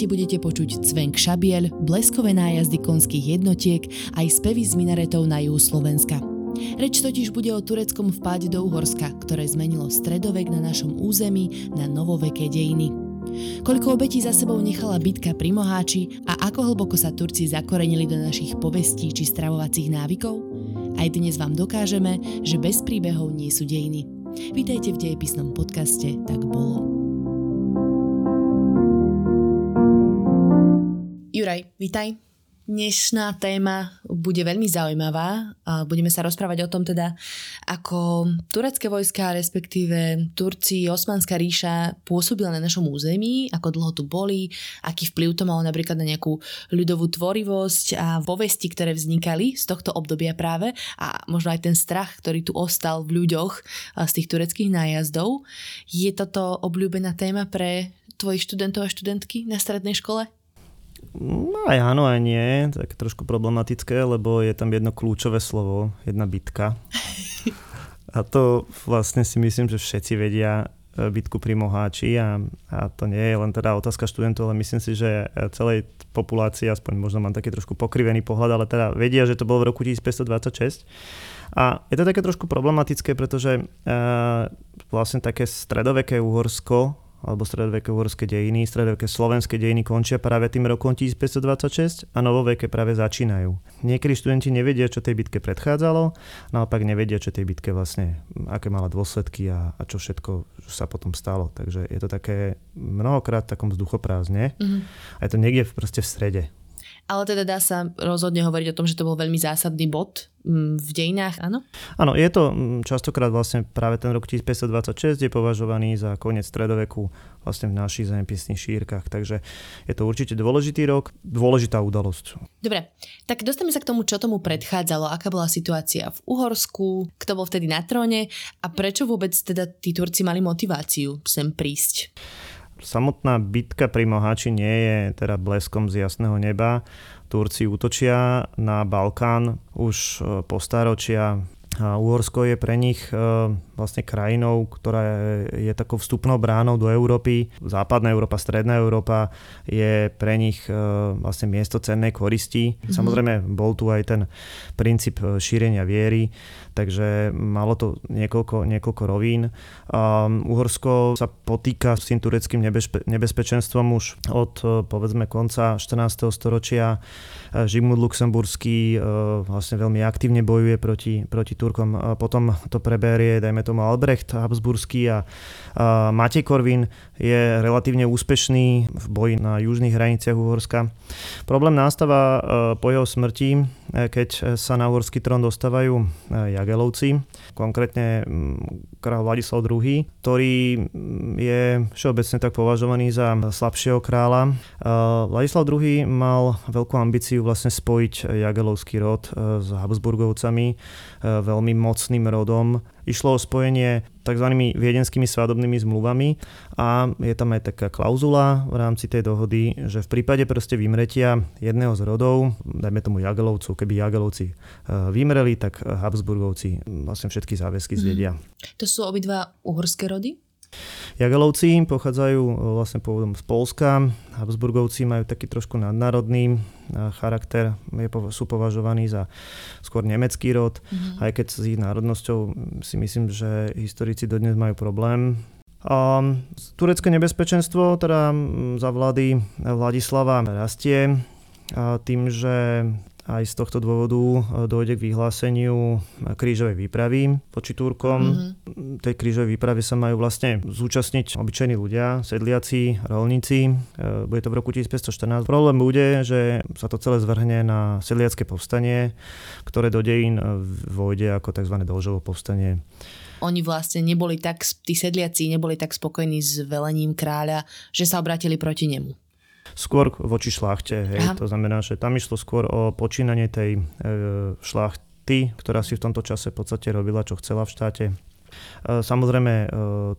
časti budete počuť cvenk šabiel, bleskové nájazdy konských jednotiek aj spevy z minaretov na juhu Slovenska. Reč totiž bude o tureckom vpáde do Uhorska, ktoré zmenilo stredovek na našom území na novoveké dejiny. Koľko obetí za sebou nechala bitka pri Moháči a ako hlboko sa Turci zakorenili do našich povestí či stravovacích návykov? Aj dnes vám dokážeme, že bez príbehov nie sú dejiny. Vítajte v dejepisnom podcaste Tak bolo. Juraj, vítaj. Dnešná téma bude veľmi zaujímavá. Budeme sa rozprávať o tom teda, ako turecké vojska, respektíve Turci, Osmanská ríša pôsobila na našom území, ako dlho tu boli, aký vplyv to malo napríklad na nejakú ľudovú tvorivosť a povesti, ktoré vznikali z tohto obdobia práve a možno aj ten strach, ktorý tu ostal v ľuďoch z tých tureckých nájazdov. Je toto obľúbená téma pre tvojich študentov a študentky na strednej škole? No aj áno, aj nie. Tak trošku problematické, lebo je tam jedno kľúčové slovo, jedna bitka. A to vlastne si myslím, že všetci vedia e, bitku pri Moháči a, a to nie je len teda otázka študentov, ale myslím si, že celej populácii, aspoň možno mám taký trošku pokrivený pohľad, ale teda vedia, že to bolo v roku 1526. A je to také trošku problematické, pretože e, vlastne také stredoveké Uhorsko alebo stredoveké uhorské dejiny, stredoveké slovenské dejiny končia práve tým rokom 1526 a novoveké práve začínajú. Niekedy študenti nevedia, čo tej bitke predchádzalo, naopak nevedia, čo tej bitke vlastne, aké mala dôsledky a, a čo všetko sa potom stalo. Takže je to také mnohokrát takom vzduchoprázdne mm-hmm. a je to niekde proste v strede. Ale teda dá sa rozhodne hovoriť o tom, že to bol veľmi zásadný bod mm, v dejinách, áno? Áno, je to mm, častokrát vlastne práve ten rok 1526 je považovaný za koniec stredoveku vlastne v našich zemepisných šírkach, takže je to určite dôležitý rok, dôležitá udalosť. Dobre, tak dostaneme sa k tomu, čo tomu predchádzalo, aká bola situácia v Uhorsku, kto bol vtedy na tróne a prečo vôbec teda tí Turci mali motiváciu sem prísť? Samotná bitka pri Mohači nie je teda bleskom z jasného neba. Turci útočia na Balkán už e, po staročia. Uhorsko je pre nich e, vlastne krajinou, ktorá je takou vstupnou bránou do Európy. Západná Európa, Stredná Európa je pre nich e, vlastne miesto cennej koristi. Mm-hmm. Samozrejme, bol tu aj ten princíp e, šírenia viery, takže malo to niekoľko, niekoľko rovín. Um, Uhorsko sa potýka s tým tureckým nebezpe- nebezpečenstvom už od e, povedzme konca 14. storočia. Žigmund Luxemburský vlastne veľmi aktívne bojuje proti, proti Turkom. Potom to preberie, dajme to tomu Albrecht Habsburský a, a Matej Korvin je relatívne úspešný v boji na južných hraniciach Uhorska. Problém nastáva e, po jeho smrti, e, keď sa na uhorský trón dostávajú e, Jagelovci, konkrétne kráľ Vladislav II, ktorý je všeobecne tak považovaný za slabšieho kráľa. Vladislav II mal veľkú ambíciu vlastne spojiť Jagelovský rod s Habsburgovcami, veľmi mocným rodom Išlo o spojenie tzv. viedenskými svadobnými zmluvami a je tam aj taká klauzula v rámci tej dohody, že v prípade proste vymretia jedného z rodov, dajme tomu Jagelovcov, keby Jagelovci e, vymreli, tak Habsburgovci vlastne všetky záväzky mhm. zvedia. Mm. To sú obidva uhorské rody? Jagelovci pochádzajú e, vlastne pôvodom z Polska, Habsburgovci majú taký trošku nadnárodný e, charakter, sú považovaní za skôr nemecký rod, mm-hmm. aj keď s ich národnosťou si myslím, že historici dodnes majú problém. A turecké nebezpečenstvo teda za vlády Vladislava rastie tým, že aj z tohto dôvodu e, dojde k vyhláseniu e, krížovej výpravy voči Turkom. Mm-hmm. Tej krížovej výpravy sa majú vlastne zúčastniť obyčajní ľudia, sedliaci, rolníci. E, bude to v roku 1514. Problém bude, že sa to celé zvrhne na sedliacké povstanie, ktoré do dejín vojde ako tzv. Dolžovo povstanie oni vlastne neboli tak, tí sedliaci neboli tak spokojní s velením kráľa, že sa obratili proti nemu skôr voči šlachte. Hej. To znamená, že tam išlo skôr o počínanie tej e, šlachty, ktorá si v tomto čase v podstate robila, čo chcela v štáte. E, samozrejme, e,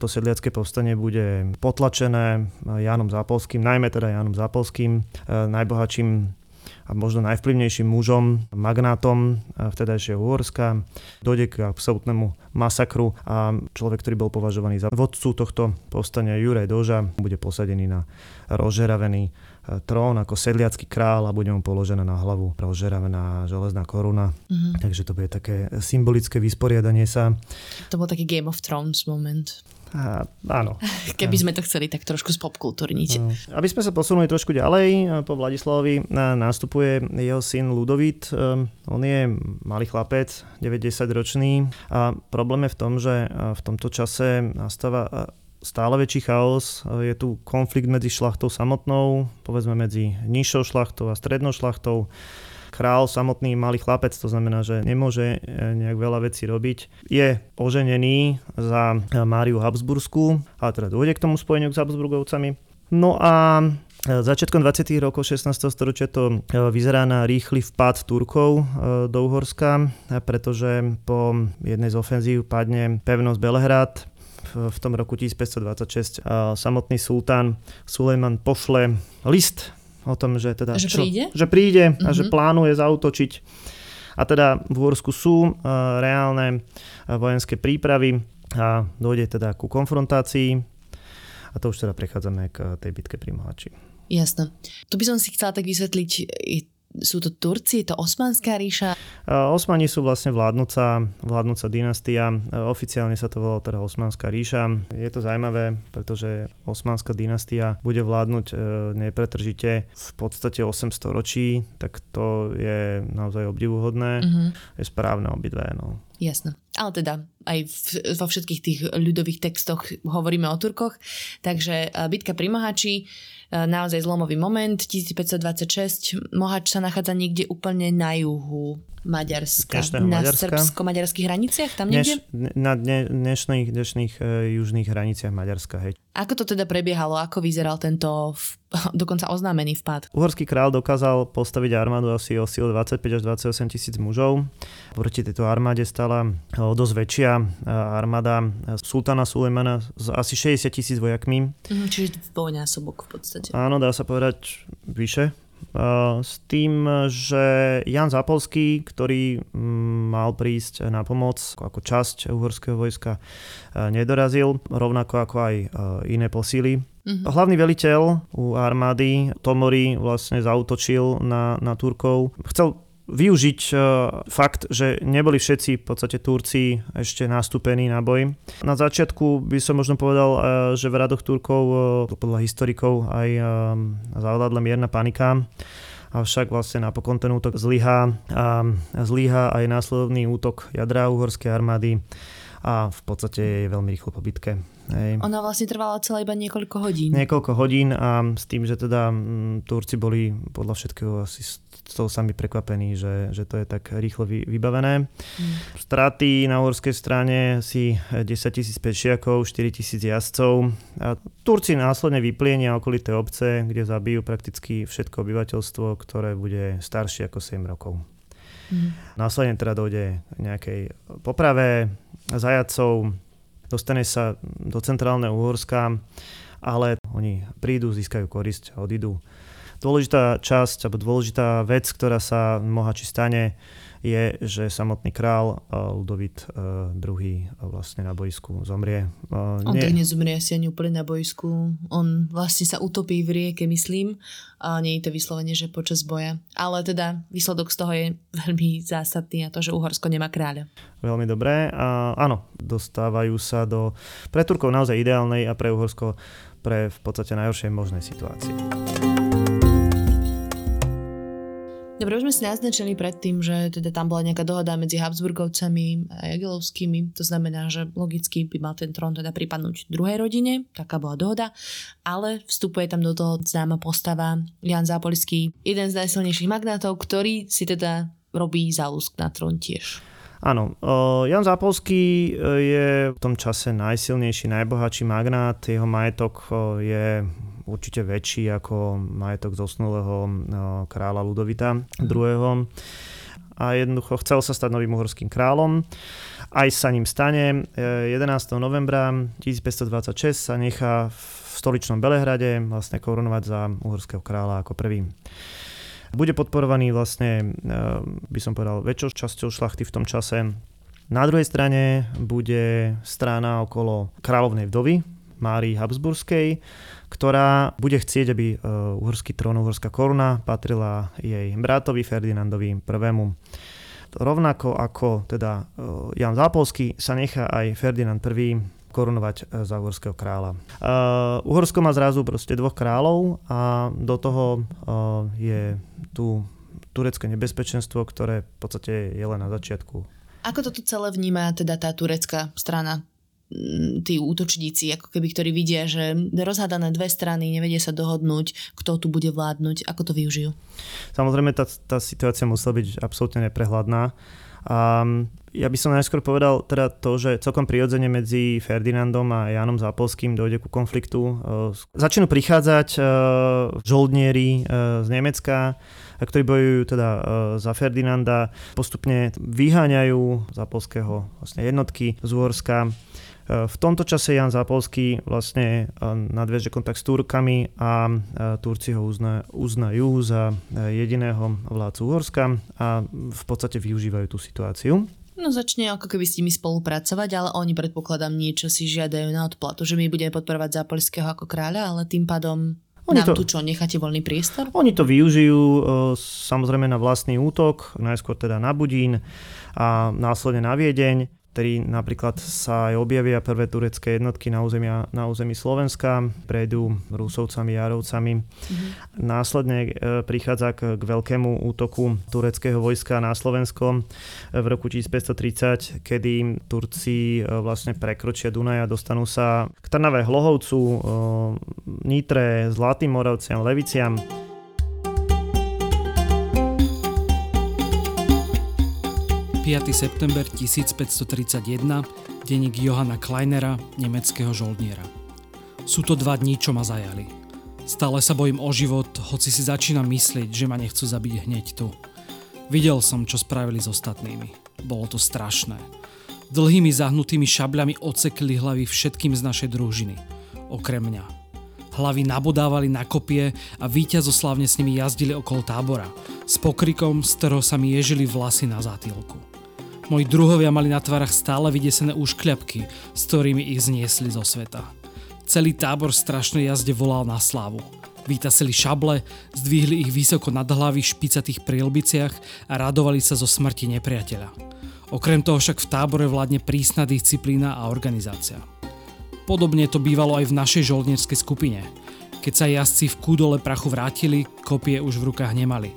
to sedliacké povstanie bude potlačené Jánom Zápolským, najmä teda Jánom Zápolským, najbohatším a možno najvplyvnejším mužom, magnátom vtedajšieho Uhorska. Dojde k absolútnemu masakru a človek, ktorý bol považovaný za vodcu tohto povstania Juraj Doža, bude posadený na rozžeravený E, trón ako sedliacký král a bude mu položená na hlavu rozžeravená železná koruna. Mm-hmm. Takže to bude také symbolické vysporiadanie sa. To bol taký Game of Thrones moment. A, áno. Keby sme to chceli tak trošku spopkultúrniť. No. Aby sme sa posunuli trošku ďalej, e, po Vladislavovi e, nastupuje jeho syn Ludovit. On je malý chlapec, 90 ročný a problém je v tom, že v tomto čase nastáva stále väčší chaos. Je tu konflikt medzi šlachtou samotnou, povedzme medzi nižšou šlachtou a strednou šlachtou. Král samotný malý chlapec, to znamená, že nemôže e, nejak veľa vecí robiť. Je oženený za Máriu Habsburskú, ale teda dôjde k tomu spojeniu s Habsburgovcami. No a e, Začiatkom 20. rokov 16. storočia to e, vyzerá na rýchly vpad Turkov do Uhorska, pretože po jednej z ofenzív padne pevnosť Belehrad, v tom roku 1526 samotný sultán Sulejman pošle list o tom, že teda... Že príde? Čo, že príde mm-hmm. a že mhm. plánuje zautočiť. A teda v Úorsku sú reálne vojenské prípravy a dojde teda ku konfrontácii. A to už teda prechádzame k tej bitke pri Mohači. Jasné. Tu by som si chcela tak vysvetliť sú to Turci, je to Osmanská ríša? Osmani sú vlastne vládnúca, vládnúca dynastia. Oficiálne sa to volá teda Osmanská ríša. Je to zaujímavé, pretože Osmanská dynastia bude vládnuť e, nepretržite v podstate 800 ročí, tak to je naozaj obdivuhodné. Uh-huh. Je správne obidve. No. Jasné. Ale teda aj v, vo všetkých tých ľudových textoch hovoríme o Turkoch. Takže e, bitka pri Mohači, e, naozaj zlomový moment, 1526. Mohač sa nachádza niekde úplne na juhu Maďarska. Na srbsko-maďarských hraniciach? Tam niekde? Dneš, na dne, dnešných, dnešných uh, južných hraniciach Maďarska, hej. Ako to teda prebiehalo? Ako vyzeral tento v, dokonca oznámený vpad? Uhorský král dokázal postaviť armádu asi o síl 25 až 28 tisíc mužov. Proti tejto armáde stala o dosť väčšia armáda sultána Sulejmana s asi 60 tisíc vojakmi. Mhm, čiže dvojnásobok v podstate. Áno, dá sa povedať vyše s tým, že Jan Zapolský, ktorý mm, mal prísť na pomoc ako časť uhorského vojska, nedorazil, rovnako ako aj iné posíly. Mm-hmm. Hlavný veliteľ u armády Tomori vlastne zautočil na, na Turkov. Chcel využiť uh, fakt, že neboli všetci v podstate Turci ešte nastúpení na boj. Na začiatku by som možno povedal, uh, že v radoch Turkov, uh, podľa historikov, aj zavládla mierna panika avšak vlastne napokon ten útok zlyhá a zlyhá aj následovný útok jadra uhorskej armády a v podstate je veľmi rýchlo po bitke. Hej. Ona vlastne trvala celá iba niekoľko hodín. Niekoľko hodín a s tým, že teda m, Turci boli podľa všetkého asi z toho sami prekvapení, že, že to je tak rýchlo vy, vybavené. Mm. Straty na uhorskej strane si 10 tisíc pešiakov, 4 tisíc jazdcov. A Turci následne vyplienia okolité obce, kde zabijú prakticky všetko obyvateľstvo, ktoré bude staršie ako 7 rokov. Mm. Následne teda dojde nejakej poprave zajacov, dostane sa do centrálneho Uhorska, ale oni prídu, získajú korisť a odídu. Dôležitá časť, alebo dôležitá vec, ktorá sa Mohači stane, je, že samotný král eh, Ludovit II eh, vlastne na boisku zomrie. Eh, on Nie... tak nezomrie asi ani úplne na boisku. On vlastne sa utopí v rieke, myslím. Nie je to vyslovene, že počas boja. Ale teda výsledok z toho je veľmi zásadný a to, že Uhorsko nemá kráľa. Veľmi dobré. A áno, dostávajú sa do pre Turkov naozaj ideálnej a pre Uhorsko pre v podstate najhoršej možnej situácie. Dobre, už sme si naznačili predtým, že teda tam bola nejaká dohoda medzi Habsburgovcami a Jagelovskými, to znamená, že logicky by mal ten trón teda pripadnúť druhej rodine, taká bola dohoda, ale vstupuje tam do toho známa postava Jan Zápolský, jeden z najsilnejších magnátov, ktorý si teda robí zálusk na trón tiež. Áno, Jan Zápolský e, je v tom čase najsilnejší, najbohatší magnát. Jeho majetok je určite väčší ako majetok zosnulého kráľa Ludovita II. A jednoducho chcel sa stať novým uhorským kráľom. Aj sa ním stane. 11. E, novembra 1526 sa nechá v stoličnom Belehrade vlastne korunovať za uhorského kráľa ako prvý. Bude podporovaný vlastne, by som povedal, väčšou časťou šlachty v tom čase. Na druhej strane bude strana okolo kráľovnej vdovy, Márii Habsburskej, ktorá bude chcieť, aby uhorský trón, uhorská koruna patrila jej bratovi Ferdinandovi I. Rovnako ako teda Jan Zápolský sa nechá aj Ferdinand I korunovať e, za uhorského kráľa. Uh, Uhorsko má zrazu proste dvoch kráľov a do toho je tu turecké nebezpečenstvo, ktoré v podstate je len na začiatku. Ako to tu celé vníma teda tá turecká strana? Tí útočníci, ako keby, ktorí vidia, že rozhádané dve strany, nevedia sa dohodnúť, kto tu bude vládnuť, ako to využijú? Samozrejme, tá, tá situácia musela byť absolútne neprehľadná. A ja by som najskôr povedal teda to, že celkom prirodzene medzi Ferdinandom a Jánom Zápolským dojde ku konfliktu. E, začnú prichádzať e, žoldnieri e, z Nemecka, ktorí bojujú teda za Ferdinanda. Postupne vyháňajú Zápolského vlastne jednotky z Uhorska. V tomto čase Jan Zápolský vlastne nadvieže kontakt s Turkami a Turci ho uzna, uznajú za jediného vládcu Uhorska a v podstate využívajú tú situáciu. No začne ako keby s nimi spolupracovať, ale oni predpokladám niečo si žiadajú na odplatu, že my budeme podporovať Zápolského ako kráľa, ale tým pádom oni nám to, tu čo, necháte voľný priestor? Oni to využijú samozrejme na vlastný útok, najskôr teda na Budín a následne na Viedeň ktorý napríklad sa aj objavia prvé turecké jednotky na, území, na území Slovenska, prejdú Rusovcami, Jarovcami. Mm-hmm. Následne e, prichádza k, k veľkému útoku tureckého vojska na Slovensko e, v roku 1530, kedy Turci e, vlastne prekročia Dunaj a dostanú sa k Trnave Hlohovcu, Nitre, Zlatým Moravciam, Leviciam. 5. september 1531, denník Johana Kleinera, nemeckého žoldniera. Sú to dva dní, čo ma zajali. Stále sa bojím o život, hoci si začínam myslieť, že ma nechcú zabiť hneď tu. Videl som, čo spravili s ostatnými. Bolo to strašné. Dlhými zahnutými šabľami ocekli hlavy všetkým z našej družiny. Okrem mňa. Hlavy nabodávali na kopie a víťazoslavne s nimi jazdili okolo tábora. S pokrikom, z ktorého sa mi ježili vlasy na zátylku. Moji druhovia mali na tvárach stále vydesené úškľapky, s ktorými ich zniesli zo sveta. Celý tábor strašnej jazde volal na slávu. Vytasili šable, zdvihli ich vysoko nad hlavy v špicatých prilbiciach a radovali sa zo smrti nepriateľa. Okrem toho však v tábore vládne prísna disciplína a organizácia. Podobne to bývalo aj v našej žoldnerskej skupine. Keď sa jazdci v kúdole prachu vrátili, kopie už v rukách nemali.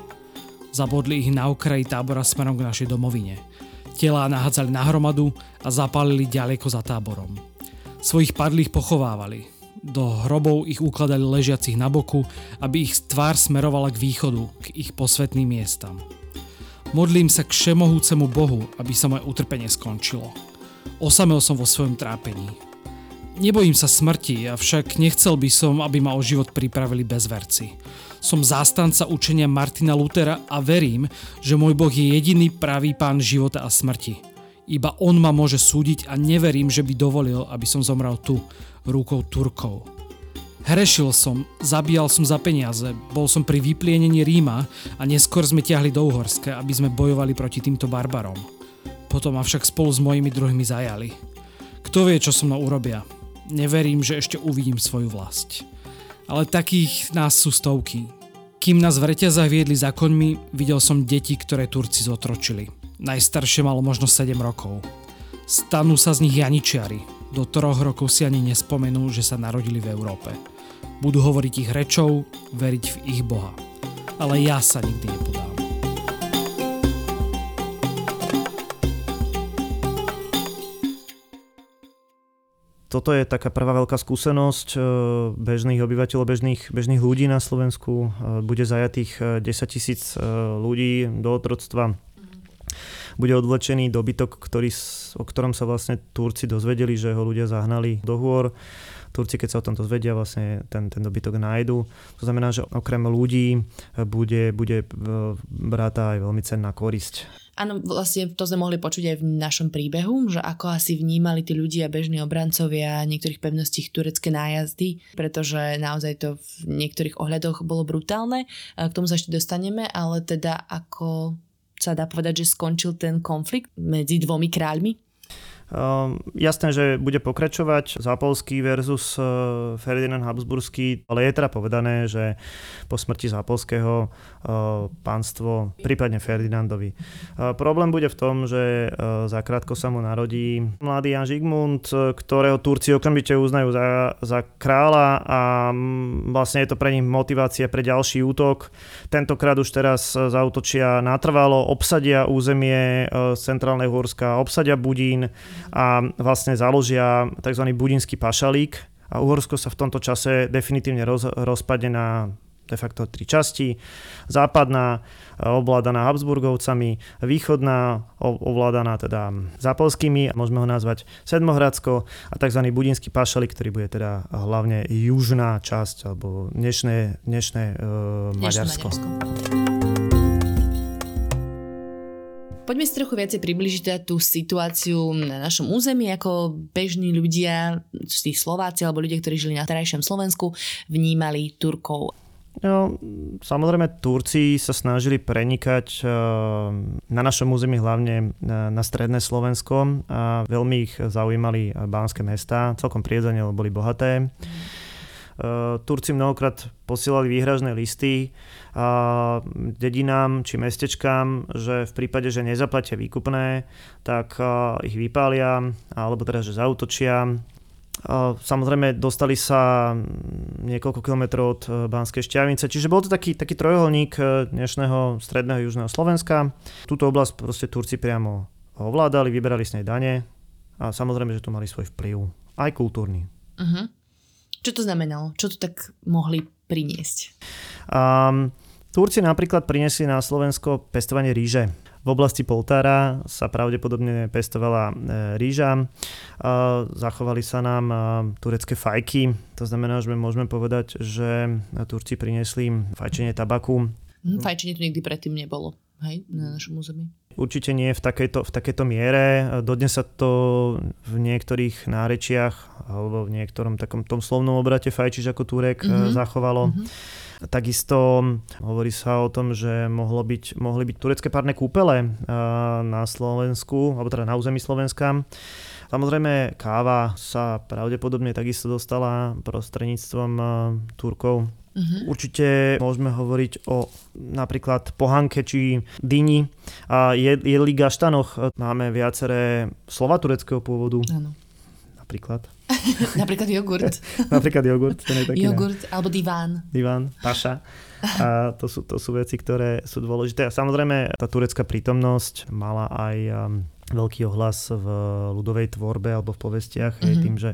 Zabodli ich na okraji tábora smerom k našej domovine – Telá nahádzali na hromadu a zapálili ďaleko za táborom. Svojich padlých pochovávali. Do hrobov ich ukladali ležiacich na boku, aby ich tvár smerovala k východu, k ich posvetným miestam. Modlím sa k všemohúcemu Bohu, aby sa moje utrpenie skončilo. Osamel som vo svojom trápení. Nebojím sa smrti, avšak nechcel by som, aby ma o život pripravili bezverci. Som zástanca učenia Martina Lutera a verím, že môj Boh je jediný pravý pán života a smrti. Iba on ma môže súdiť a neverím, že by dovolil, aby som zomrel tu, rukou Turkov. Hrešil som, zabíjal som za peniaze, bol som pri vyplienení Ríma a neskôr sme ťahli do Uhorska, aby sme bojovali proti týmto barbarom. Potom ma však spolu s mojimi druhými zajali. Kto vie, čo so mnou urobia? Neverím, že ešte uvidím svoju vlast ale takých nás sú stovky. Kým nás v reťazách viedli za koňmi, videl som deti, ktoré Turci zotročili. Najstaršie malo možno 7 rokov. Stanú sa z nich janičiari. Do troch rokov si ani nespomenú, že sa narodili v Európe. Budú hovoriť ich rečou, veriť v ich Boha. Ale ja sa nikdy nepodám. Toto je taká prvá veľká skúsenosť e, bežných obyvateľov, bežných, bežných ľudí na Slovensku. E, bude zajatých 10 e, tisíc ľudí do otroctva. bude odvlečený dobytok, ktorý, o ktorom sa vlastne Turci dozvedeli, že ho ľudia zahnali do hôr. Turci, keď sa o tom dozvedia, vlastne ten, ten dobytok nájdu. To znamená, že okrem ľudí bude, bude bráta aj veľmi cenná korisť. Áno, vlastne to sme mohli počuť aj v našom príbehu, že ako asi vnímali tí ľudia, bežní obrancovia niektorých pevností turecké nájazdy, pretože naozaj to v niektorých ohľadoch bolo brutálne. K tomu sa ešte dostaneme, ale teda ako sa dá povedať, že skončil ten konflikt medzi dvomi kráľmi? Um, jasné, že bude pokračovať Zápolský versus uh, Ferdinand Habsburský, ale je teda povedané, že po smrti Zápolského uh, pánstvo, prípadne Ferdinandovi. Uh, problém bude v tom, že zakrátko sa mu narodí mladý Jan Žigmund, ktorého Turci okamžite uznajú za, za kráľa a vlastne je to pre nich motivácia pre ďalší útok. Tentokrát už teraz zautočia natrvalo, obsadia územie uh, centrálnej Hórska, obsadia Budín, a vlastne založia tzv. budinský pašalík a Uhorsko sa v tomto čase definitívne roz, rozpadne na de facto tri časti. Západná ovládaná Habsburgovcami, východná ovládaná teda Zapolskými, môžeme ho nazvať Sedmohradsko a tzv. Budinský pašalík, ktorý bude teda hlavne južná časť alebo dnešné, dnešné, uh, Maďarsko. Maďarsko. Poďme si trochu viacej približiť teda tú situáciu na našom území, ako bežní ľudia, tí Slováci alebo ľudia, ktorí žili na terajšom Slovensku, vnímali Turkov. No, samozrejme, Turci sa snažili prenikať eh, na našom území hlavne na stredné Slovensko a veľmi ich zaujímali bánske mesta, celkom priedzene, boli bohaté. Mm Eh, Turci mnohokrát posielali výhražné listy a dedinám či mestečkám, že v prípade, že nezaplatia výkupné, tak eh, ich vypália, alebo teda, že zautočia. Samozrejme, dostali sa niekoľko kilometrov od eh, Banskej šťavnice, čiže bol to taký, taký trojuholník dnešného stredného južného Slovenska. Túto oblasť proste Turci priamo ovládali, vyberali s nej dane a samozrejme, že tu mali svoj vplyv, aj kultúrny. Uh-huh. Čo to znamenalo? Čo tu tak mohli priniesť? Um, Turci napríklad priniesli na Slovensko pestovanie ríže. V oblasti Poltára sa pravdepodobne pestovala e, ríža. Zachovali sa nám e, turecké fajky. To znamená, že môžeme povedať, že Turci priniesli fajčenie tabaku. Hm, fajčenie tu nikdy predtým nebolo hej, na našom území. Určite nie v takejto, v takejto miere. Dodnes sa to v niektorých nárečiach alebo v niektorom takom tom slovnom obrate fajčiš ako Turek mm-hmm. zachovalo. Mm-hmm. Takisto hovorí sa o tom, že mohlo byť, mohli byť turecké párne kúpele eh, na Slovensku, alebo teda na území Slovenska. Samozrejme, káva sa pravdepodobne takisto dostala prostredníctvom eh, Turkov Uh-huh. Určite môžeme hovoriť o napríklad pohanke či dyni a jedli gaštanoch. Máme viaceré slova tureckého pôvodu. Áno. Napríklad. napríklad jogurt. napríklad jogurt. Ten je taký jogurt ne? alebo diván. Diván, paša. A to sú, to sú veci, ktoré sú dôležité. A samozrejme, tá turecká prítomnosť mala aj um, veľký ohlas v ľudovej tvorbe alebo v povestiach, mm-hmm. tým, že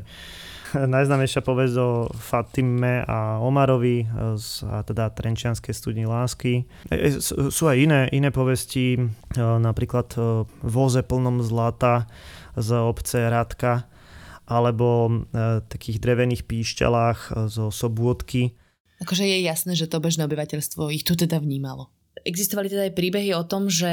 najznámejšia povesť o Fatime a Omarovi a teda Trenčianskej studni lásky. E, e, sú aj iné, iné povesti, e, napríklad Voze plnom zlata z obce Radka alebo takých drevených píšťalách zo Sobôdky. Akože je jasné, že to bežné obyvateľstvo ich tu teda vnímalo. Existovali teda aj príbehy o tom, že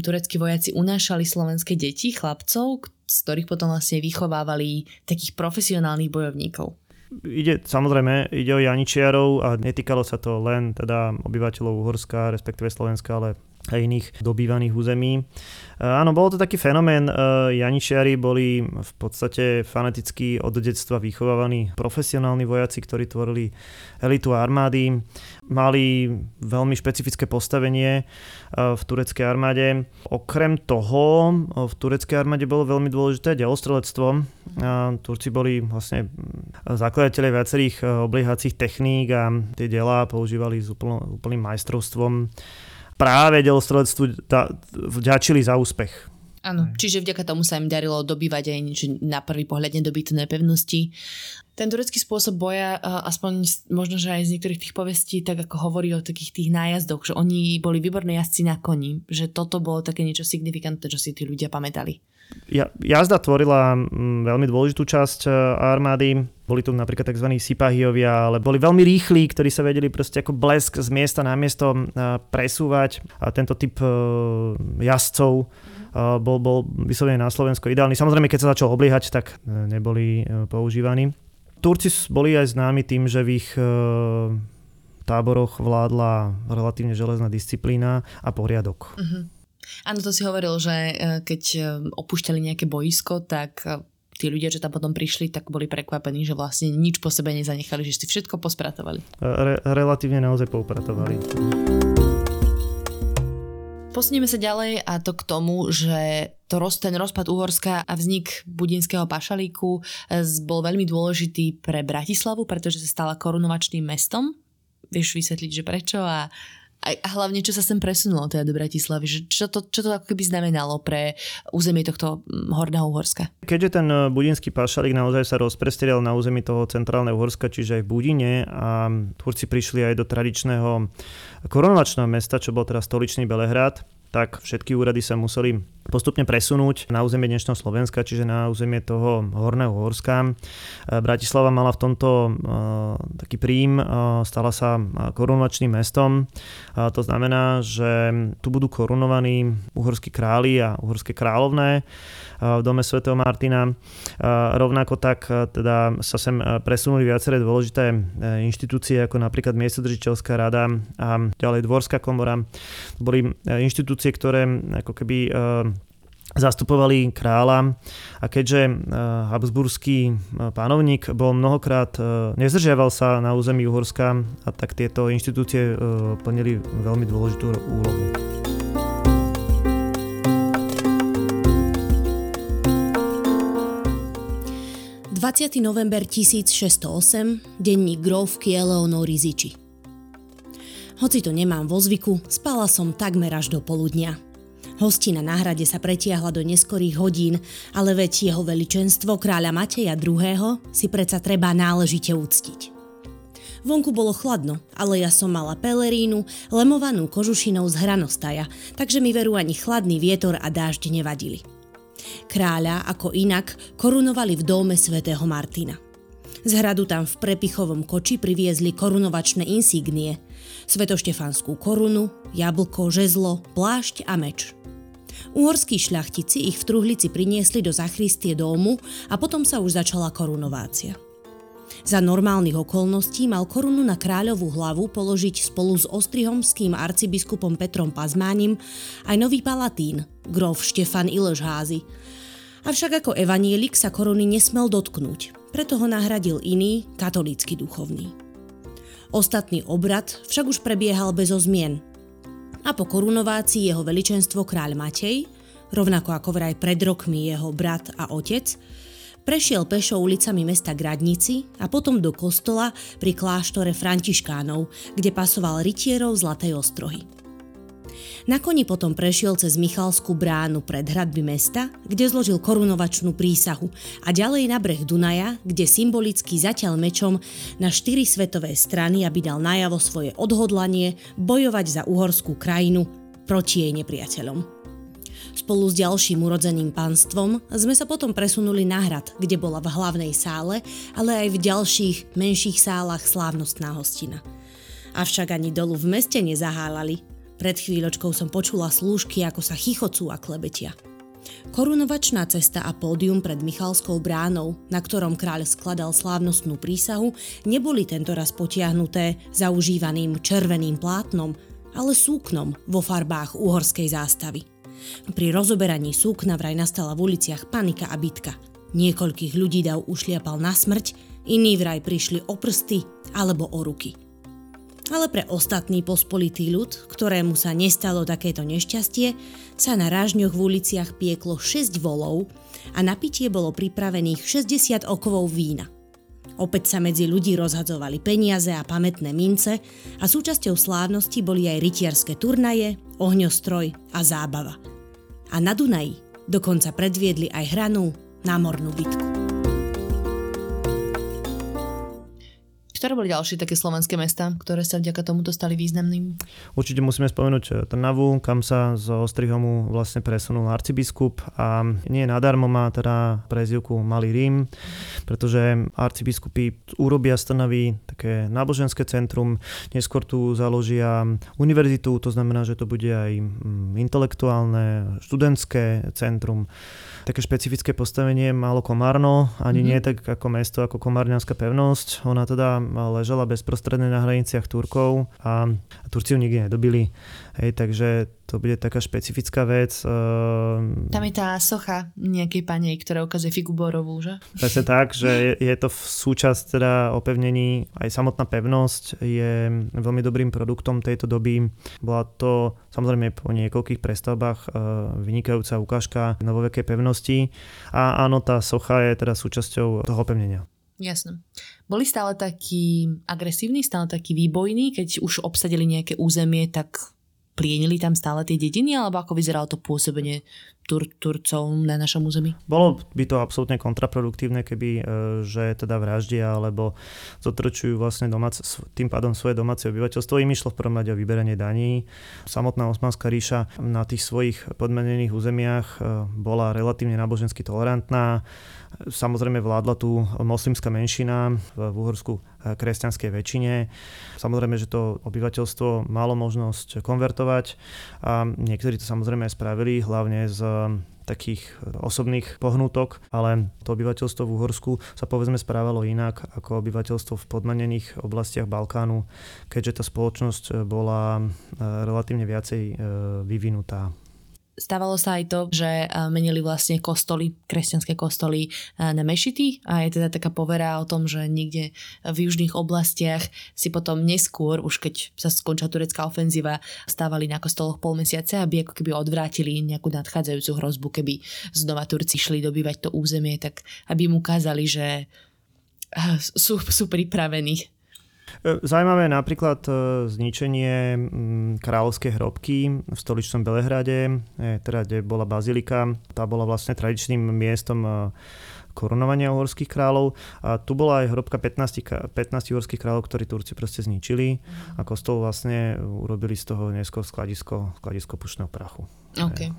tureckí vojaci unášali slovenské deti, chlapcov, z ktorých potom vlastne vychovávali takých profesionálnych bojovníkov. Ide, samozrejme, ide o Janičiarov a netýkalo sa to len teda obyvateľov Uhorska, respektíve Slovenska, ale a iných dobývaných území. E, áno, bol to taký fenomén. E, Janičiari boli v podstate fanaticky od detstva vychovávaní profesionálni vojaci, ktorí tvorili elitu armády. Mali veľmi špecifické postavenie e, v tureckej armáde. Okrem toho v tureckej armáde bolo veľmi dôležité delostrelectvo. Turci boli vlastne zakladateľe viacerých obliehacích techník a tie delá používali s úplným majstrovstvom práve delostrelectvu vďačili za úspech. Áno, čiže vďaka tomu sa im darilo dobývať aj na prvý pohľad nedobytné pevnosti. Ten turecký spôsob boja, aspoň možno, že aj z niektorých tých povestí, tak ako hovorí o takých tých nájazdoch, že oni boli výborní jazdci na koni, že toto bolo také niečo signifikantné, čo si tí ľudia pamätali. Ja, jazda tvorila mm, veľmi dôležitú časť e, armády. Boli tu napríklad tzv. sipahiovia, ale boli veľmi rýchli, ktorí sa vedeli proste ako blesk z miesta na miesto e, presúvať. A tento typ e, jazdcov bol, bol vyslovene na Slovensku ideálny. Samozrejme, keď sa začal obliehať, tak e, neboli e, používaní. Turci boli aj známi tým, že v ich e, táboroch vládla relatívne železná disciplína a poriadok. Uh-huh. Áno, to si hovoril, že keď opúšťali nejaké boisko, tak tí ľudia, čo tam potom prišli, tak boli prekvapení, že vlastne nič po sebe nezanechali, že si všetko pospratovali. Re- relatívne naozaj poupratovali. Posunieme sa ďalej a to k tomu, že to roz, ten rozpad Uhorska a vznik Budinského pašalíku eh, bol veľmi dôležitý pre Bratislavu, pretože sa stala korunovačným mestom. Vieš vysvetliť, že prečo a, a hlavne, čo sa sem presunulo teda do Bratislavy, že čo to, čo to ako keby znamenalo pre územie tohto Horného Uhorska? Keďže ten eh, budinský pašalík naozaj sa rozprestrel na území toho centrálneho Uhorska, čiže aj v Budine a Turci prišli aj do tradičného korunovačného mesta, čo bol teraz stoličný Belehrad, tak všetky úrady sa museli postupne presunúť na územie dnešného Slovenska, čiže na územie toho Horného Horska. E, Bratislava mala v tomto uh, taký príjm, uh, stala sa korunovačným mestom. To znamená, že tu budú korunovaní uhorskí králi a uhorské kráľovné v dome svätého Martina. Rovnako tak teda sa sem presunuli viaceré dôležité inštitúcie, ako napríklad miestodržiteľská rada a ďalej dvorská komora. Boli inštitúcie, ktoré ako keby zastupovali kráľa a keďže habsburský pánovník bol mnohokrát, nezdržiaval sa na území Uhorska, a tak tieto inštitúcie plnili veľmi dôležitú úlohu. 20. november 1608, denník grovky Eleonory Ziči. Hoci to nemám vo zvyku, spala som takmer až do poludnia. Hostina na hrade sa pretiahla do neskorých hodín, ale veď jeho veličenstvo kráľa Mateja II. si predsa treba náležite úctiť. Vonku bolo chladno, ale ja som mala pelerínu, lemovanú kožušinou z hranostaja, takže mi veru ani chladný vietor a dážď nevadili. Kráľa, ako inak, korunovali v dome svätého Martina. Z hradu tam v prepichovom koči priviezli korunovačné insígnie, svetoštefanskú korunu, jablko, žezlo, plášť a meč. Uhorskí šľachtici ich v truhlici priniesli do zachristie domu a potom sa už začala korunovácia. Za normálnych okolností mal korunu na kráľovú hlavu položiť spolu s ostrihomským arcibiskupom Petrom Pazmánim aj nový palatín, grof Štefan Ilešházy. Avšak ako evanielik sa koruny nesmel dotknúť, preto ho nahradil iný, katolícky duchovný. Ostatný obrad však už prebiehal bez ozmien. A po korunovácii jeho veličenstvo kráľ Matej, rovnako ako vraj pred rokmi jeho brat a otec, Prešiel pešo ulicami mesta Gradnici a potom do kostola pri kláštore Františkánov, kde pasoval rytierov Zlatej ostrohy. Na koni potom prešiel cez Michalskú bránu pred hradby mesta, kde zložil korunovačnú prísahu a ďalej na breh Dunaja, kde symbolicky zatiaľ mečom na štyri svetové strany, aby dal najavo svoje odhodlanie bojovať za uhorskú krajinu proti jej nepriateľom. Spolu s ďalším urodzeným pánstvom sme sa potom presunuli na hrad, kde bola v hlavnej sále, ale aj v ďalších, menších sálach slávnostná hostina. Avšak ani dolu v meste nezahálali. Pred chvíľočkou som počula slúžky, ako sa chichocú a klebetia. Korunovačná cesta a pódium pred Michalskou bránou, na ktorom kráľ skladal slávnostnú prísahu, neboli tentoraz potiahnuté zaužívaným červeným plátnom, ale súknom vo farbách uhorskej zástavy. Pri rozoberaní súkna vraj nastala v uliciach panika a bitka. Niekoľkých ľudí dav ušliapal na smrť, iní vraj prišli o prsty alebo o ruky. Ale pre ostatný pospolitý ľud, ktorému sa nestalo takéto nešťastie, sa na rážňoch v uliciach pieklo 6 volov a na pitie bolo pripravených 60 okovov vína. Opäť sa medzi ľudí rozhadzovali peniaze a pamätné mince a súčasťou slávnosti boli aj rytierské turnaje, ohňostroj a zábava – a na Dunaji Dokonca predviedli aj hranú námornú bitku. Ktoré boli ďalšie také slovenské mesta, ktoré sa vďaka tomuto stali významným? Určite musíme spomenúť eh, Trnavu, kam sa z Ostrihomu vlastne presunul arcibiskup a nie nadarmo má teda prezivku Malý Rím, pretože arcibiskupy urobia z Trnavy také náboženské centrum, neskôr tu založia univerzitu, to znamená, že to bude aj mm, intelektuálne, študentské centrum také špecifické postavenie málo Komárno, ani mm-hmm. nie tak ako mesto, ako Komárňanská pevnosť. Ona teda ležala bezprostredne na hraniciach Turkov a Turci ju nikdy nedobili. Hej, takže to bude taká špecifická vec. Ehm, Tam je tá socha nejakej panej, ktorá ukazuje figu borovú, že? Presne tak, že je, je to v súčasť teda opevnení, aj samotná pevnosť je veľmi dobrým produktom tejto doby. Bola to samozrejme po niekoľkých prestavbách ehm, vynikajúca ukážka novovekej pevnosti a áno, tá socha je teda súčasťou toho opevnenia. Jasné. Boli stále takí agresívni, stále takí výbojní, keď už obsadili nejaké územie, tak plienili tam stále tie dediny, alebo ako vyzeralo to pôsobenie Tur- Turcov na našom území? Bolo by to absolútne kontraproduktívne, keby e, že teda vraždia alebo zotročujú vlastne domác, tým pádom svoje domáce obyvateľstvo. Im išlo v prvom rade o vyberanie daní. Samotná Osmanská ríša na tých svojich podmenených územiach e, bola relatívne nábožensky tolerantná Samozrejme vládla tu moslimská menšina v Uhorsku eh, kresťanskej väčšine. Samozrejme, že to obyvateľstvo malo možnosť konvertovať a niektorí to samozrejme aj spravili, hlavne z takých osobných pohnutok, ale to obyvateľstvo v Uhorsku sa povedzme správalo inak ako obyvateľstvo v podmanených oblastiach Balkánu, keďže tá spoločnosť bola eh, relatívne viacej eh, vyvinutá. Stávalo sa aj to, že menili vlastne kostoly, kresťanské kostoly na mešity. A je teda taká povera o tom, že niekde v južných oblastiach si potom neskôr, už keď sa skončila turecká ofenzíva, stávali na kostoloch pol mesiace, aby ako keby odvrátili nejakú nadchádzajúcu hrozbu, keby znova Turci šli dobývať to územie, tak aby im ukázali, že sú, sú pripravení Zajímavé je napríklad e, zničenie kráľovskej hrobky v stoličnom Belehrade, e, teda kde bola bazilika. Tá bola vlastne tradičným miestom e, korunovania uhorských kráľov. A tu bola aj hrobka 15, 15 uhorských kráľov, ktorí Turci proste zničili a kostol vlastne urobili z toho neskôr skladisko, skladisko pušného prachu. Okay.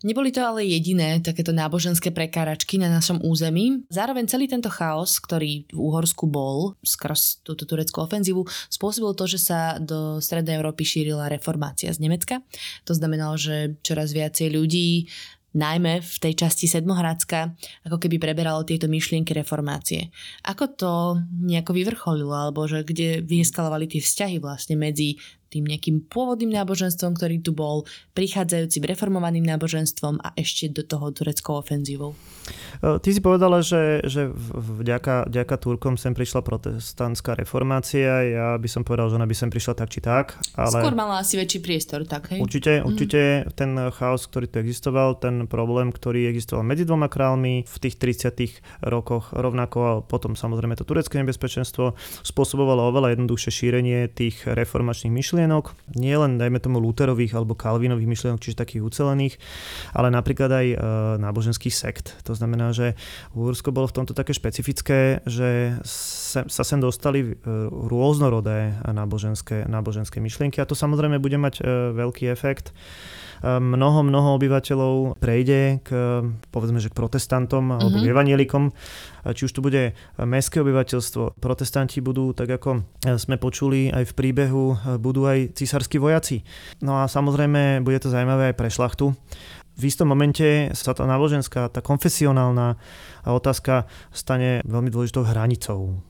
Neboli to ale jediné takéto náboženské prekáračky na našom území. Zároveň celý tento chaos, ktorý v Úhorsku bol skrz túto tureckú ofenzívu, spôsobil to, že sa do Strednej Európy šírila reformácia z Nemecka. To znamenalo, že čoraz viacej ľudí najmä v tej časti Sedmohradska, ako keby preberalo tieto myšlienky reformácie. Ako to nejako vyvrcholilo, alebo že kde vyeskalovali tie vzťahy vlastne medzi tým nejakým pôvodným náboženstvom, ktorý tu bol, prichádzajúcim reformovaným náboženstvom a ešte do toho tureckou ofenzívou. Ty si povedala, že, že vďaka, vďaka Turkom sem prišla protestantská reformácia. Ja by som povedal, že ona by sem prišla tak či tak. Ale... Skôr mala asi väčší priestor, tak hej? Určite, mhm. určite mm. ten chaos, ktorý tu existoval, ten problém, ktorý existoval medzi dvoma kráľmi v tých 30 rokoch, rovnako potom samozrejme to turecké nebezpečenstvo spôsobovalo oveľa jednoduchšie šírenie tých reformačných myšlienok myšlienok, nie dajme tomu Luterových alebo Kalvinových myšlienok, čiže takých ucelených, ale napríklad aj e, náboženských sekt. To znamená, že Uhorsko bolo v tomto také špecifické, že sa sem dostali e, rôznorodé náboženské, náboženské myšlienky a to samozrejme bude mať e, veľký efekt mnoho, mnoho obyvateľov prejde k, povedzme, že k protestantom alebo mm-hmm. k evanielikom. Či už tu bude mestské obyvateľstvo, protestanti budú, tak ako sme počuli aj v príbehu, budú aj císarskí vojaci. No a samozrejme bude to zaujímavé aj pre šlachtu v istom momente sa tá náboženská, tá konfesionálna otázka stane veľmi dôležitou hranicou,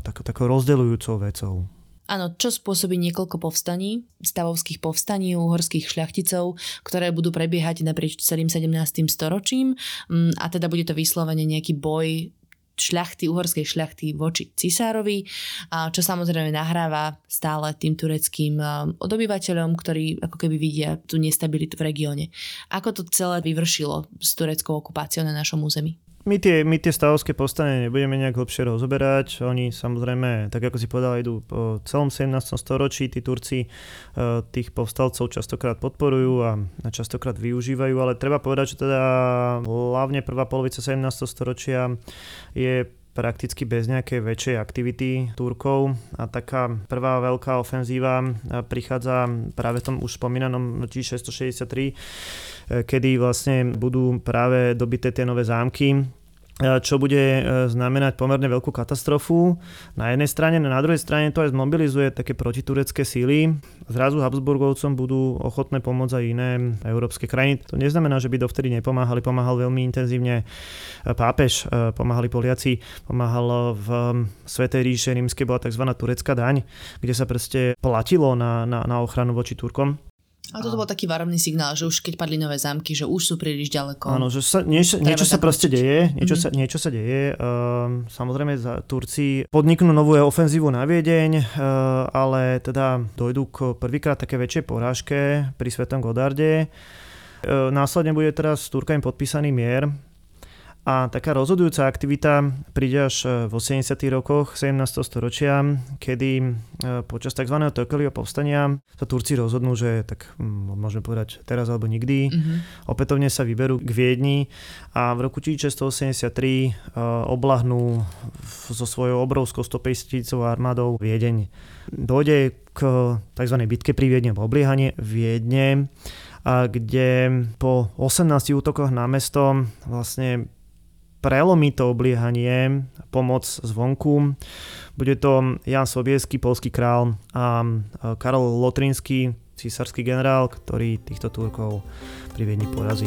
takou, takou rozdeľujúcou vecou. Áno, čo spôsobí niekoľko povstaní, stavovských povstaní uhorských šľachticov, ktoré budú prebiehať naprieč celým 17. storočím mm, a teda bude to vyslovene nejaký boj šľachty, uhorskej šľachty voči cisárovi, čo samozrejme nahráva stále tým tureckým odobyvateľom, ktorí ako keby vidia tú nestabilitu v regióne. Ako to celé vyvršilo s tureckou okupáciou na našom území? My tie, my tie stavovské povstanie nebudeme nejak hlbšie rozoberať. Oni samozrejme, tak ako si povedal, idú po celom 17. storočí. Tí Turci e, tých povstalcov častokrát podporujú a častokrát využívajú, ale treba povedať, že teda hlavne prvá polovica 17. storočia je prakticky bez nejakej väčšej aktivity Turkov a taká prvá veľká ofenzíva prichádza práve v tom už spomínanom 1663, kedy vlastne budú práve dobité tie nové zámky čo bude e, znamenať pomerne veľkú katastrofu. Na jednej strane, na druhej strane to aj zmobilizuje také protiturecké síly. Zrazu Habsburgovcom budú ochotné pomôcť aj iné európske krajiny. To neznamená, že by dovtedy nepomáhali. Pomáhal veľmi intenzívne e, pápež, pomáhali Poliaci, pomáhal v Svetej ríše rímskej bola tzv. turecká daň, kde sa proste platilo na, na, na ochranu voči Turkom. A toto bol taký varovný signál, že už keď padli nové zámky, že už sú príliš ďaleko. Áno, že sa, niečo, niečo sa proste deje, niečo, mm-hmm. sa, niečo sa deje. Uh, samozrejme za Turci podniknú novú ofenzívu na Viedeň, uh, ale teda dojdú k prvýkrát také väčšej porážke pri Svetom Godarde. Uh, následne bude teraz s Turkami podpísaný mier, a taká rozhodujúca aktivita príde až e, v 80. rokoch 17. storočia, kedy e, počas tzv. Tökelio povstania sa Turci rozhodnú, že tak môžeme povedať teraz alebo nikdy, mm-hmm. opätovne sa vyberú k Viedni a v roku 1683 e, oblahnú so svojou obrovskou 150 tisícovou armádou Viedeň. Dojde k tzv. bitke pri Viedne, obliehanie Viedne, kde po 18 útokoch na mesto vlastne prelomí to obliehanie, pomoc zvonku. Bude to Jan Sobieský, polský král a Karol Lotrinský, císarský generál, ktorý týchto Turkov pri Viedni porazí.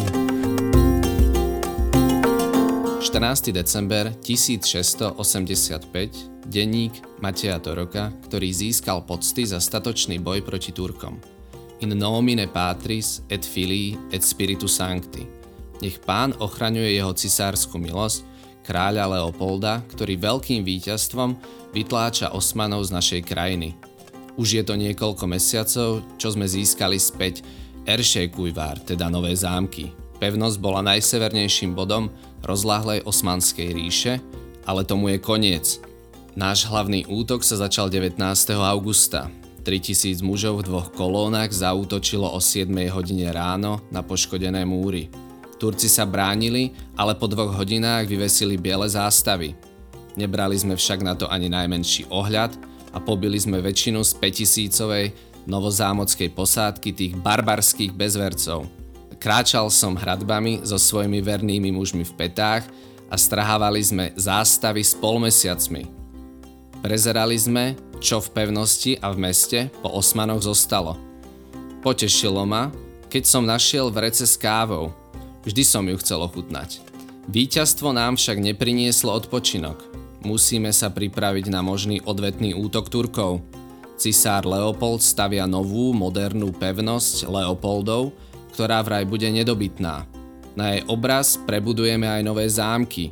14. december 1685, denník Mateja Toroka, ktorý získal pocty za statočný boj proti Turkom. In nomine patris et filii et spiritu sancti – nech pán ochraňuje jeho cisársku milosť, kráľa Leopolda, ktorý veľkým víťazstvom vytláča osmanov z našej krajiny. Už je to niekoľko mesiacov, čo sme získali späť Eršekujvár, teda nové zámky. Pevnosť bola najsevernejším bodom rozláhlej osmanskej ríše, ale tomu je koniec. Náš hlavný útok sa začal 19. augusta. 3000 mužov v dvoch kolónach zaútočilo o 7 hodine ráno na poškodené múry. Turci sa bránili, ale po dvoch hodinách vyvesili biele zástavy. Nebrali sme však na to ani najmenší ohľad a pobili sme väčšinu z 5000 novozámockej posádky tých barbarských bezvercov. Kráčal som hradbami so svojimi vernými mužmi v petách a strahávali sme zástavy s polmesiacmi. Prezerali sme, čo v pevnosti a v meste po osmanoch zostalo. Potešilo ma, keď som našiel vrece s kávou – Vždy som ju chcel ochutnať. Výťazstvo nám však neprinieslo odpočinok. Musíme sa pripraviť na možný odvetný útok Turkov. Cisár Leopold stavia novú, modernú pevnosť Leopoldov, ktorá vraj bude nedobytná. Na jej obraz prebudujeme aj nové zámky.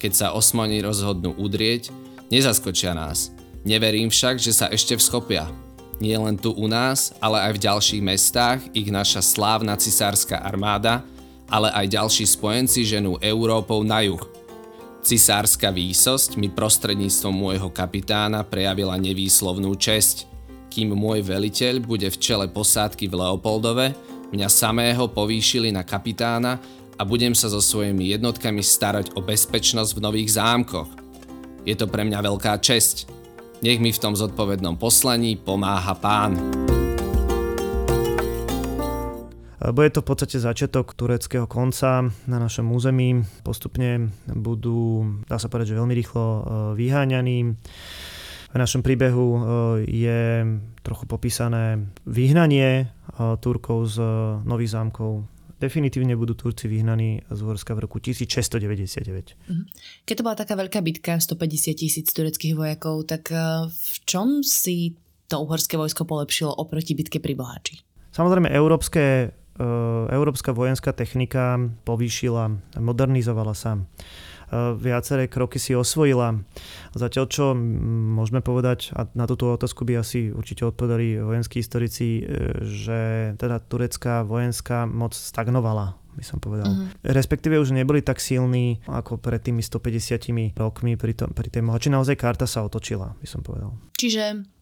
Keď sa osmani rozhodnú udrieť, nezaskočia nás. Neverím však, že sa ešte vschopia. Nie len tu u nás, ale aj v ďalších mestách ich naša slávna cisárska armáda – ale aj ďalší spojenci ženú Európou na juh. Cisárska výsosť mi prostredníctvom môjho kapitána prejavila nevýslovnú česť. Kým môj veliteľ bude v čele posádky v Leopoldove, mňa samého povýšili na kapitána a budem sa so svojimi jednotkami starať o bezpečnosť v nových zámkoch. Je to pre mňa veľká česť. Nech mi v tom zodpovednom poslaní pomáha pán. Bude to v podstate začiatok tureckého konca na našom území. Postupne budú, dá sa povedať, že veľmi rýchlo e, vyháňaní. V našom príbehu e, je trochu popísané vyhnanie e, Turkov z nových zámkov definitívne budú Turci vyhnaní z Uhorska v roku 1699. Mhm. Keď to bola taká veľká bitka, 150 tisíc tureckých vojakov, tak v čom si to uhorské vojsko polepšilo oproti bitke pri Bohači? Samozrejme, európske európska vojenská technika povýšila, modernizovala sa. E, viaceré kroky si osvojila. Zatiaľ čo môžeme povedať, a na túto otázku by asi určite odpovedali vojenskí historici, e, že teda turecká vojenská moc stagnovala by som povedal. Uh-huh. Respektíve už neboli tak silní ako pred tými 150 rokmi pri, to, pri tej mohači. Naozaj karta sa otočila, by som povedal. Čiže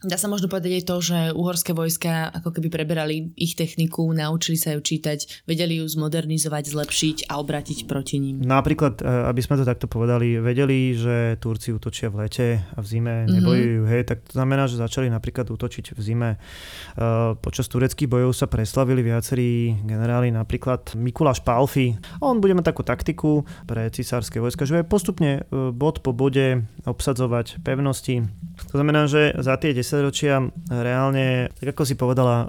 Dá sa možno povedať aj to, že uhorské vojska ako keby preberali ich techniku, naučili sa ju čítať, vedeli ju zmodernizovať, zlepšiť a obratiť proti ním. Napríklad, e, aby sme to takto povedali, vedeli, že Turci útočia v lete a v zime mm-hmm. nebojujú, hej, tak to znamená, že začali napríklad útočiť v zime. E, počas tureckých bojov sa preslavili viacerí generáli, napríklad Mikuláš Palfi. On bude mať takú taktiku pre cisárske vojska, že postupne e, bod po bode obsadzovať pevnosti. To znamená, že za tie 10 desaťročia reálne, tak ako si povedala,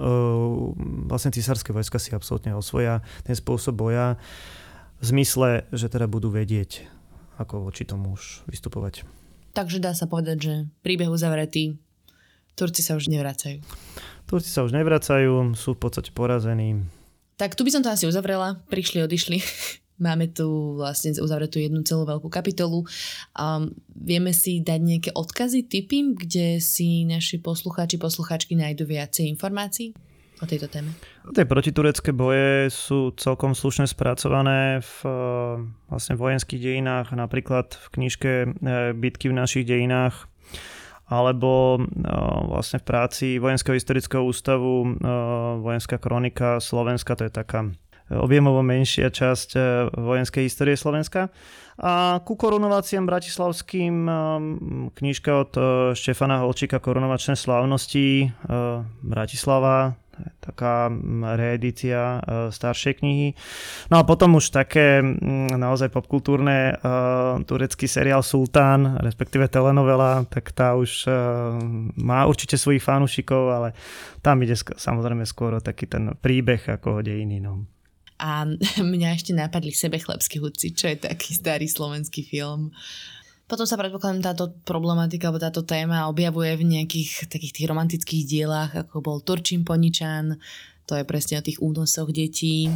vlastne císarské vojska si absolútne osvoja ten spôsob boja v zmysle, že teda budú vedieť, ako voči tomu už vystupovať. Takže dá sa povedať, že príbeh uzavretý, Turci sa už nevracajú. Turci sa už nevracajú, sú v podstate porazení. Tak tu by som to asi uzavrela. Prišli, odišli. Máme tu vlastne uzavretú jednu celú veľkú kapitolu. Um, vieme si dať nejaké odkazy, typy, kde si naši poslucháči, poslucháčky nájdu viacej informácií o tejto téme? Tie protiturecké boje sú celkom slušne spracované v vlastne vojenských dejinách, napríklad v knižke e, Bitky v našich dejinách alebo vlastne v práci Vojenského historického ústavu Vojenská kronika Slovenska, to je taká objemovo menšia časť e, vojenskej histórie Slovenska. A ku korunováciám bratislavským e, knižka od e, Štefana Holčíka Korunovačné slávnosti Bratislava, taká reedícia staršej knihy. No a potom už také naozaj popkultúrne turecký seriál Sultán, respektíve telenovela, tak tá už má určite svojich fanúšikov, ale tam ide samozrejme skôr taký ten príbeh ako o dejiny. No. A mňa ešte napadli sebe chlebskí hudci, čo je taký starý slovenský film. Potom sa predpokladám táto problematika alebo táto téma objavuje v nejakých takých tých romantických dielách, ako bol Turčín Poničan, to je presne o tých únosoch detí.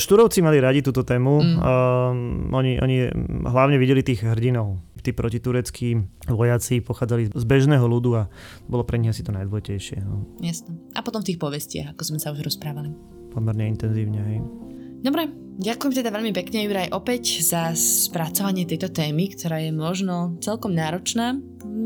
Štúrovci mali radi túto tému. Mm. Uh, oni, oni hlavne videli tých hrdinov. Tí protitureckí vojaci pochádzali z bežného ľudu a bolo pre nich asi to najdôležitejšie. No. Jasne. A potom v tých povestiach, ako sme sa už rozprávali pomerne intenzívne. Hej. Dobre, ďakujem teda veľmi pekne Juraj opäť za spracovanie tejto témy, ktorá je možno celkom náročná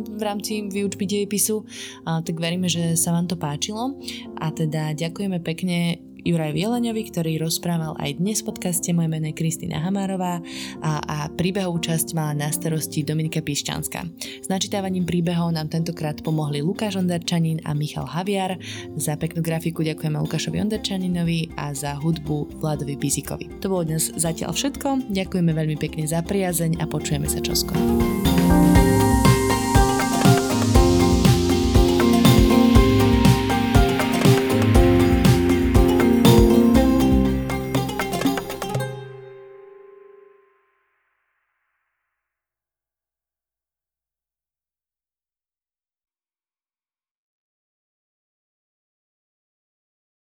v rámci výučby dejepisu, tak veríme, že sa vám to páčilo a teda ďakujeme pekne Juraj Vieleňovi, ktorý rozprával aj dnes v podcaste. Moje meno je Kristýna Hamárová a, a príbehovú časť mala na starosti Dominika Pišťanská. S načítavaním príbehov nám tentokrát pomohli Lukáš Onderčanin a Michal Haviar. Za peknú grafiku ďakujeme Lukášovi Onderčaninovi a za hudbu Vladovi Bizikovi. To bolo dnes zatiaľ všetko. Ďakujeme veľmi pekne za priazeň a počujeme sa čoskoro.